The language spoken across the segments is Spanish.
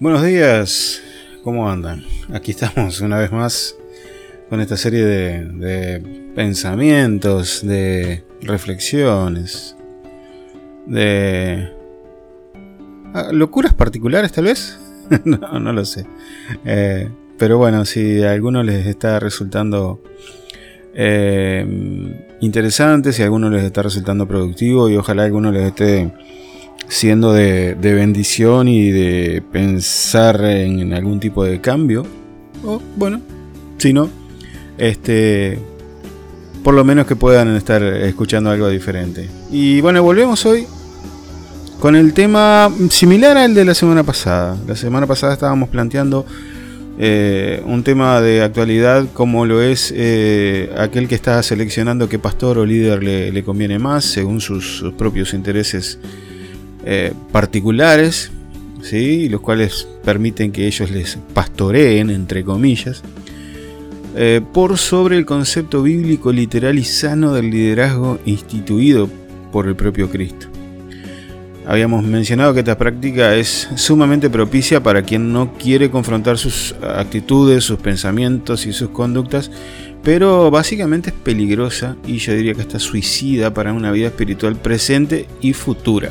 Buenos días, ¿cómo andan? Aquí estamos una vez más con esta serie de, pensamientos, de reflexiones, de ah, locuras particulares tal vez. no, no lo sé. Eh, pero bueno, si a alguno les está resultando eh, interesante, si a alguno les está resultando productivo y ojalá a alguno les esté siendo de, bendición y de pensar en, algún tipo de cambio. O bueno, si no, este, por lo menos que puedan estar escuchando algo diferente. Y bueno, volvemos hoy con el tema similar al de la semana pasada. La semana pasada estábamos planteando eh, un tema de actualidad como lo es eh, aquel que está seleccionando qué pastor o líder le, conviene más según sus propios intereses eh, particulares, ¿sí? los cuales permiten que ellos les pastoreen, entre comillas, eh, por sobre el concepto bíblico literal y sano del liderazgo instituido por el propio Cristo. Habíamos mencionado que esta práctica es sumamente propicia para quien no quiere confrontar sus actitudes, sus pensamientos y sus conductas, pero básicamente es peligrosa y yo diría que está suicida para una vida espiritual presente y futura.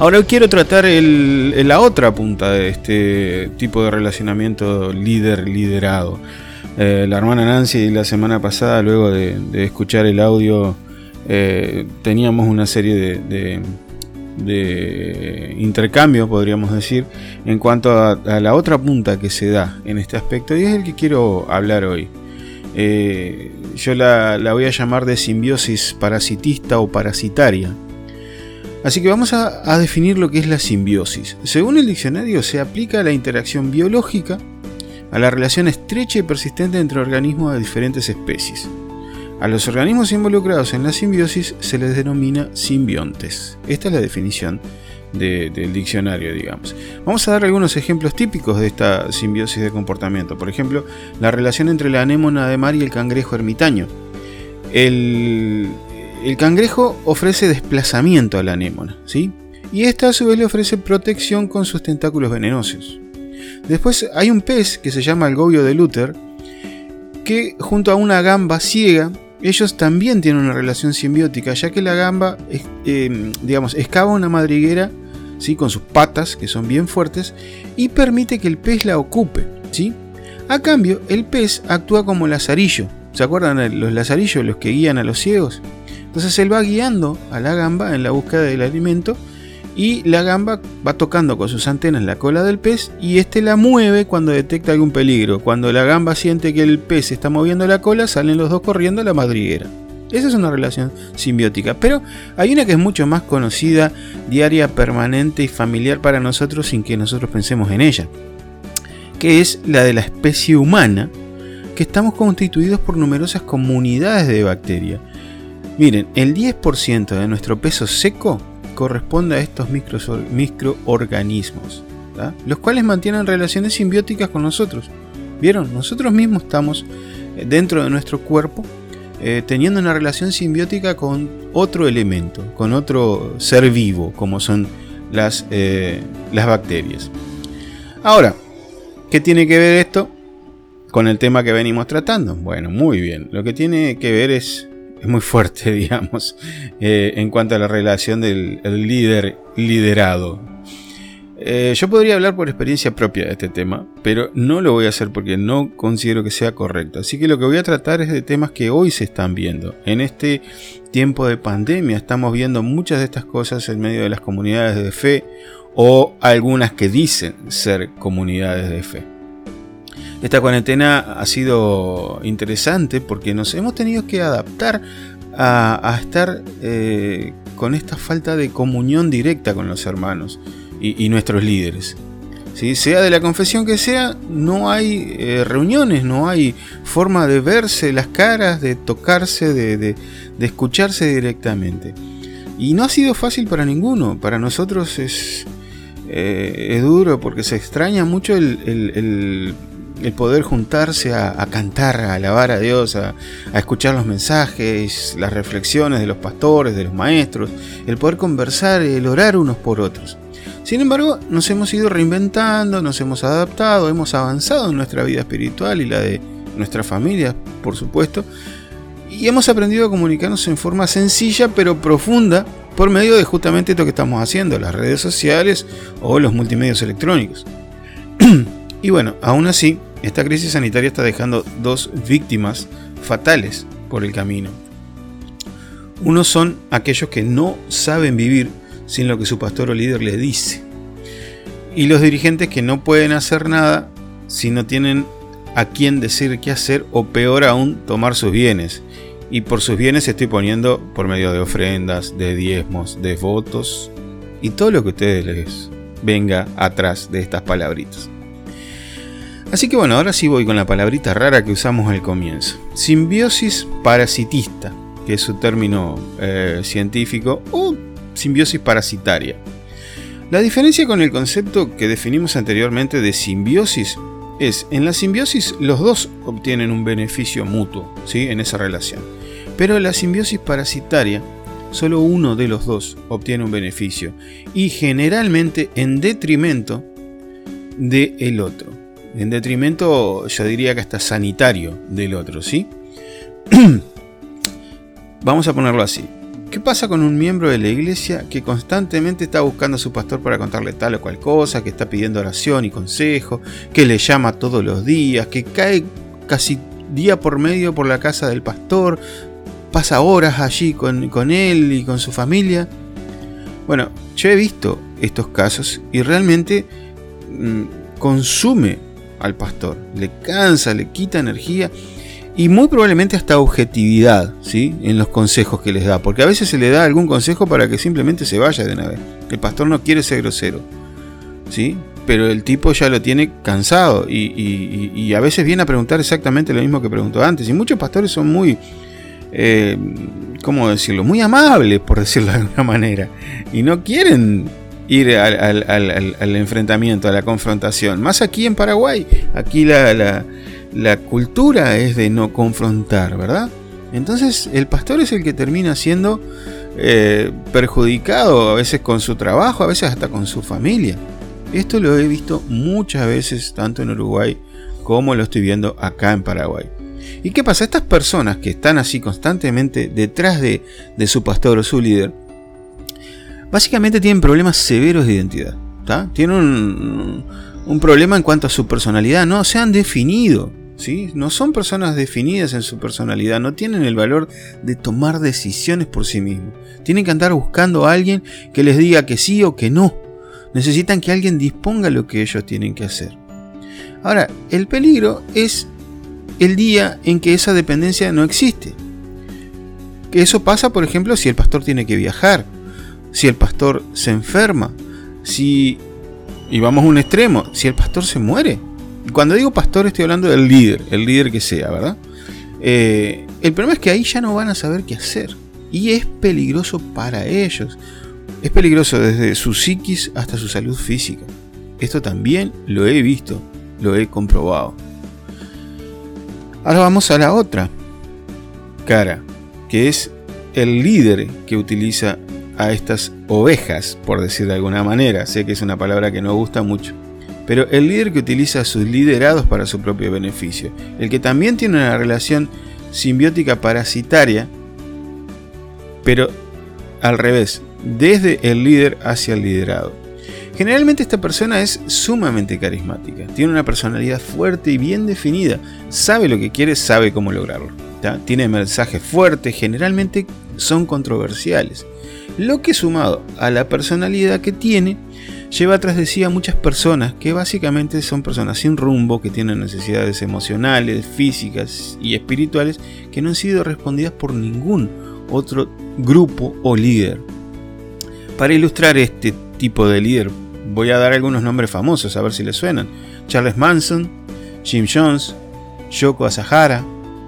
Ahora quiero tratar la otra punta de este tipo de relacionamiento líder-liderado. Eh, la hermana Nancy la semana pasada, luego de, escuchar el audio, eh, teníamos una serie de, intercambios, podríamos decir, en cuanto a, la otra punta que se da en este aspecto, y es el que quiero hablar hoy. Eh, yo la voy a llamar de simbiosis parasitista o parasitaria. Así que vamos a, definir lo que es la simbiosis. Según el diccionario, se aplica a la interacción biológica, a la relación estrecha y persistente entre organismos de diferentes especies. A los organismos involucrados en la simbiosis se les denomina simbiontes. Esta es la definición del diccionario, digamos. Vamos a dar algunos ejemplos típicos de esta simbiosis de comportamiento. Por ejemplo, la relación entre la anémona de mar y el cangrejo ermitaño. El, el cangrejo ofrece desplazamiento a la anémona, ¿sí? Y esta a su vez le ofrece protección con sus tentáculos venenosos. Después hay un pez que se llama el gobio de Luther, que junto a una gamba ciega, ellos también tienen una relación simbiótica, ya que la gamba, em, digamos, excava una madriguera, ¿sí? Con sus patas, que son bien fuertes, y permite que el pez la ocupe, ¿sí? A cambio, el pez actúa como lazarillo. ¿Se acuerdan los lazarillos, los que guían a los ciegos? Entonces él va guiando a la gamba en la búsqueda del alimento y la gamba va tocando con sus antenas la cola del pez y este la mueve cuando detecta algún peligro. Cuando la gamba siente que el pez está moviendo la cola, salen los dos corriendo a la madriguera. Esa es una relación simbiótica, pero hay una que es mucho más conocida, diaria, permanente y familiar para nosotros sin que nosotros pensemos en ella, que es la de la especie humana, que estamos constituidos por numerosas comunidades de bacterias Miren, el 10% de nuestro peso seco corresponde a estos microorganismos, los cuales mantienen relaciones simbióticas con nosotros. ¿Vieron? Nosotros mismos estamos eh, dentro de nuestro cuerpo eh, teniendo una relación simbiótica con otro elemento, con otro ser vivo, como son eh, las bacterias. Ahora, ¿qué tiene que ver esto con el tema que venimos tratando? Bueno, muy bien. Lo que tiene que ver es es muy fuerte, digamos, eh, en cuanto a la relación del líder liderado. Eh, yo podría hablar por experiencia propia de este tema, pero no lo voy a hacer porque no considero que sea correcto. Así que lo que voy a tratar es de temas que hoy se están viendo. En este tiempo de pandemia estamos viendo muchas de estas cosas en medio de las comunidades de fe o algunas que dicen ser comunidades de fe. Esta cuarentena ha sido interesante porque nos hemos tenido que adaptar a, estar eh, con esta falta de comunión directa con los hermanos y, nuestros líderes. ¿Sí? Sea de la confesión que sea, no hay eh, reuniones, no hay forma de verse las caras, de tocarse, de, escucharse directamente. Y no ha sido fácil para ninguno. Para nosotros es, eh, es duro porque se extraña mucho el el poder juntarse a, cantar, a alabar a Dios, a, escuchar los mensajes, las reflexiones de los pastores, de los maestros, el poder conversar, el orar unos por otros. Sin embargo, nos hemos ido reinventando, nos hemos adaptado, hemos avanzado en nuestra vida espiritual y la de nuestra familia, por supuesto, y hemos aprendido a comunicarnos en forma sencilla pero profunda por medio de justamente esto que estamos haciendo, las redes sociales o los multimedios electrónicos. y bueno, aún así, esta crisis sanitaria está dejando dos víctimas fatales por el camino. Uno son aquellos que no saben vivir sin lo que su pastor o líder les dice. Y los dirigentes que no pueden hacer nada si no tienen a quién decir qué hacer o peor aún tomar sus bienes. Y por sus bienes estoy poniendo por medio de ofrendas, de diezmos, de votos y todo lo que ustedes les venga atrás de estas palabritas. Así que bueno, ahora sí voy con la palabrita rara que usamos al comienzo. Simbiosis parasitista, que es su término eh, científico, o simbiosis parasitaria. La diferencia con el concepto que definimos anteriormente de simbiosis es, en la simbiosis los dos obtienen un beneficio mutuo ¿sí? en esa relación. Pero en la simbiosis parasitaria, solo uno de los dos obtiene un beneficio y generalmente en detrimento del el otro en detrimento, yo diría que hasta sanitario del otro, ¿sí? Vamos a ponerlo así. ¿Qué pasa con un miembro de la iglesia que constantemente está buscando a su pastor para contarle tal o cual cosa, que está pidiendo oración y consejo, que le llama todos los días, que cae casi día por medio por la casa del pastor, pasa horas allí con, con él y con su familia? Bueno, yo he visto estos casos y realmente mm, consume al pastor. Le cansa, le quita energía y muy probablemente hasta objetividad ¿sí? en los consejos que les da. Porque a veces se le da algún consejo para que simplemente se vaya de una vez. El pastor no quiere ser grosero. ¿sí? Pero el tipo ya lo tiene cansado y, a veces viene a preguntar exactamente lo mismo que preguntó antes. Y muchos pastores son muy... Eh, ¿Cómo decirlo? Muy amables, por decirlo de alguna manera. Y no quieren ir al, enfrentamiento, a la confrontación. Más aquí en Paraguay, aquí la, cultura es de no confrontar, ¿verdad? Entonces el pastor es el que termina siendo eh, perjudicado a veces con su trabajo, a veces hasta con su familia. Esto lo he visto muchas veces tanto en Uruguay como lo estoy viendo acá en Paraguay. ¿Y qué pasa? Estas personas que están así constantemente detrás de, de su pastor o su líder, básicamente tienen problemas severos de identidad. Tienen un, problema en cuanto a su personalidad, no se han definido. ¿sí? No son personas definidas en su personalidad, no tienen el valor de tomar decisiones por sí mismos. Tienen que andar buscando a alguien que les diga que sí o que no. Necesitan que alguien disponga lo que ellos tienen que hacer. Ahora, el peligro es el día en que esa dependencia no existe. Que eso pasa, por ejemplo, si el pastor tiene que viajar si el pastor se enferma, si, y vamos a un extremo, si el pastor se muere. Cuando digo pastor estoy hablando del líder, el líder que sea, ¿verdad? Eh, el problema es que ahí ya no van a saber qué hacer. Y es peligroso para ellos. Es peligroso desde su psiquis hasta su salud física. Esto también lo he visto, lo he comprobado. Ahora vamos a la otra cara, que es el líder que utiliza a estas ovejas, por decir de alguna manera. Sé que es una palabra que no gusta mucho. Pero el líder que utiliza a sus liderados para su propio beneficio. El que también tiene una relación simbiótica parasitaria, pero al revés, desde el líder hacia el liderado. Generalmente esta persona es sumamente carismática, tiene una personalidad fuerte y bien definida, sabe lo que quiere, sabe cómo lograrlo. Tiene mensajes fuertes, generalmente son controversiales lo que sumado a la personalidad que tiene, lleva tras de sí a muchas personas que básicamente son personas sin rumbo, que tienen necesidades emocionales, físicas y espirituales que no han sido respondidas por ningún otro grupo o líder. Para ilustrar este tipo de líder, voy a dar algunos nombres famosos a ver si les suenan. Charles Manson, Jim Jones, Yoko Asahara,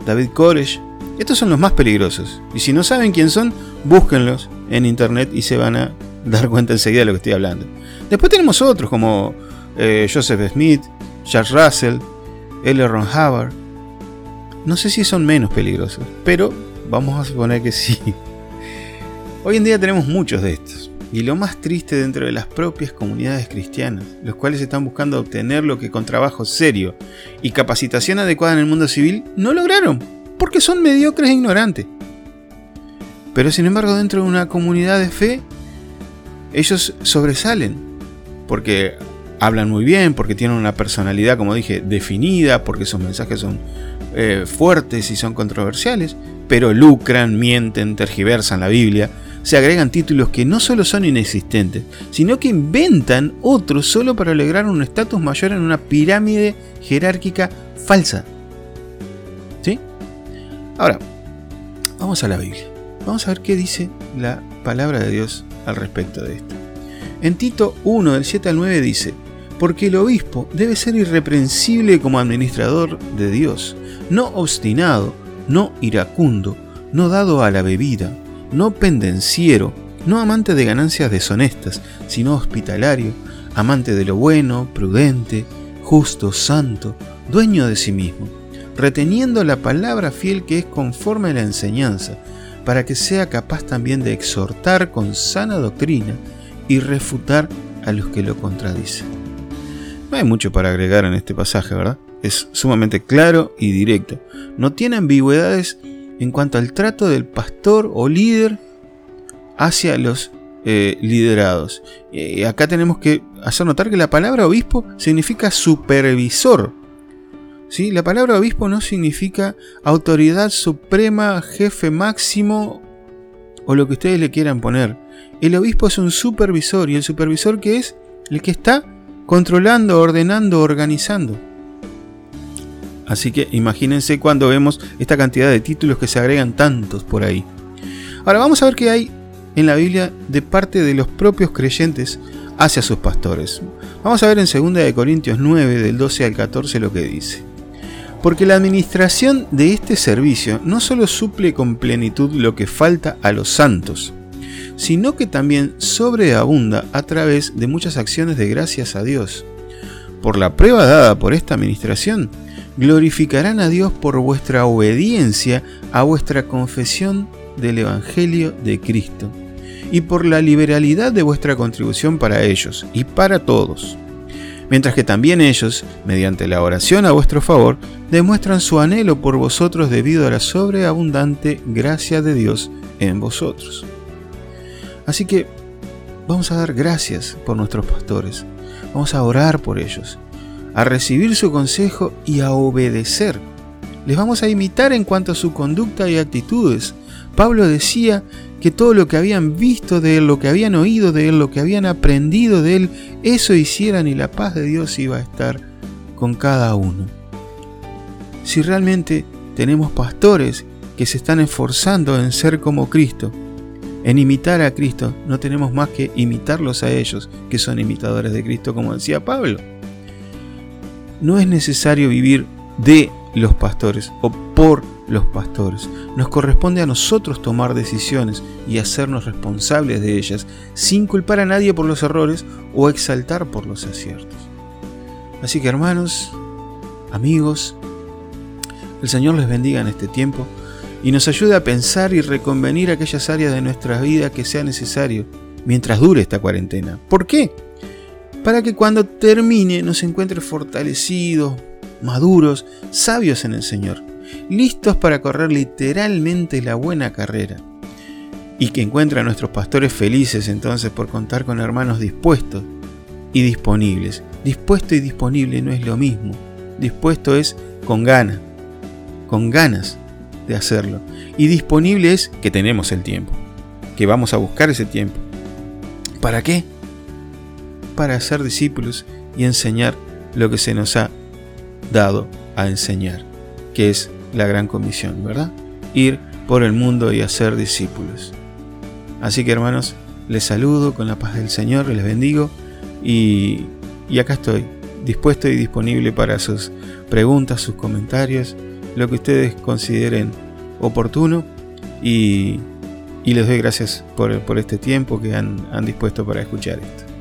David Koresh. Estos son los más peligrosos. Y si no saben quién son, búsquenlos en internet y se van a dar cuenta enseguida de lo que estoy hablando. Después tenemos otros como eh, Joseph Smith, Charles Russell, L. Ron Hubbard. No sé si son menos peligrosos, pero vamos a suponer que sí. Hoy en día tenemos muchos de estos. y lo más triste dentro de las propias comunidades cristianas, los cuales están buscando obtener lo que con trabajo serio y capacitación adecuada en el mundo civil no lograron, porque son mediocres e ignorantes. Pero sin embargo dentro de una comunidad de fe, ellos sobresalen, porque hablan muy bien, porque tienen una personalidad, como dije, definida, porque sus mensajes son eh, fuertes y son controversiales, pero lucran, mienten, tergiversan la Biblia, se agregan títulos que no solo son inexistentes, sino que inventan otros solo para lograr un estatus mayor en una pirámide jerárquica falsa. ¿Sí? Ahora, vamos a la Biblia. Vamos a ver qué dice la palabra de Dios al respecto de esto. En Tito 1 del 7 al 9 dice, porque el obispo debe ser irreprensible como administrador de Dios, no obstinado, no iracundo, no dado a la bebida, no pendenciero, no amante de ganancias deshonestas, sino hospitalario, amante de lo bueno, prudente, justo, santo, dueño de sí mismo, reteniendo la palabra fiel que es conforme a la enseñanza, para que sea capaz también de exhortar con sana doctrina y refutar a los que lo contradicen. No hay mucho para agregar en este pasaje, ¿verdad? Es sumamente claro y directo. No tiene ambigüedades en cuanto al trato del pastor o líder hacia los eh, liderados. Y acá tenemos que hacer notar que la palabra obispo significa supervisor. La palabra obispo no significa autoridad suprema, jefe máximo o lo que ustedes le quieran poner. El obispo es un supervisor y el supervisor que es el que está controlando, ordenando, organizando. Así que imagínense cuando vemos esta cantidad de títulos que se agregan tantos por ahí. Ahora vamos a ver qué hay en la Biblia de parte de los propios creyentes hacia sus pastores. Vamos a ver en 2 Corintios 9 del 12 al 14 lo que dice. Porque la administración de este servicio no solo suple con plenitud lo que falta a los santos, sino que también sobreabunda a través de muchas acciones de gracias a Dios. Por la prueba dada por esta administración, glorificarán a Dios por vuestra obediencia a vuestra confesión del Evangelio de Cristo y por la liberalidad de vuestra contribución para ellos y para todos. Mientras que también ellos, mediante la oración a vuestro favor, demuestran su anhelo por vosotros debido a la sobreabundante gracia de Dios en vosotros. Así que vamos a dar gracias por nuestros pastores, vamos a orar por ellos a recibir su consejo y a obedecer. Les vamos a imitar en cuanto a su conducta y actitudes. Pablo decía que todo lo que habían visto de él, lo que habían oído de él, lo que habían aprendido de él, eso hicieran y la paz de Dios iba a estar con cada uno. Si realmente tenemos pastores que se están esforzando en ser como Cristo, en imitar a Cristo, no tenemos más que imitarlos a ellos, que son imitadores de Cristo, como decía Pablo no es necesario vivir de los pastores o por los pastores. Nos corresponde a nosotros tomar decisiones y hacernos responsables de ellas sin culpar a nadie por los errores o exaltar por los aciertos. Así que hermanos, amigos, el Señor les bendiga en este tiempo y nos ayude a pensar y reconvenir aquellas áreas de nuestra vida que sea necesario mientras dure esta cuarentena. ¿Por qué? para que cuando termine nos encuentre fortalecidos, maduros, sabios en el Señor, listos para correr literalmente la buena carrera. Y que encuentre a nuestros pastores felices entonces por contar con hermanos dispuestos y disponibles. Dispuesto y disponible no es lo mismo. Dispuesto es con ganas, con ganas de hacerlo. Y disponible es que tenemos el tiempo, que vamos a buscar ese tiempo. ¿Para qué? para ser discípulos y enseñar lo que se nos ha dado a enseñar, que es la gran comisión, ¿verdad? Ir por el mundo y hacer discípulos. Así que hermanos, les saludo con la paz del Señor, les bendigo y, y acá estoy, dispuesto y disponible para sus preguntas, sus comentarios, lo que ustedes consideren oportuno y, y les doy gracias por, por este tiempo que han, han dispuesto para escuchar esto.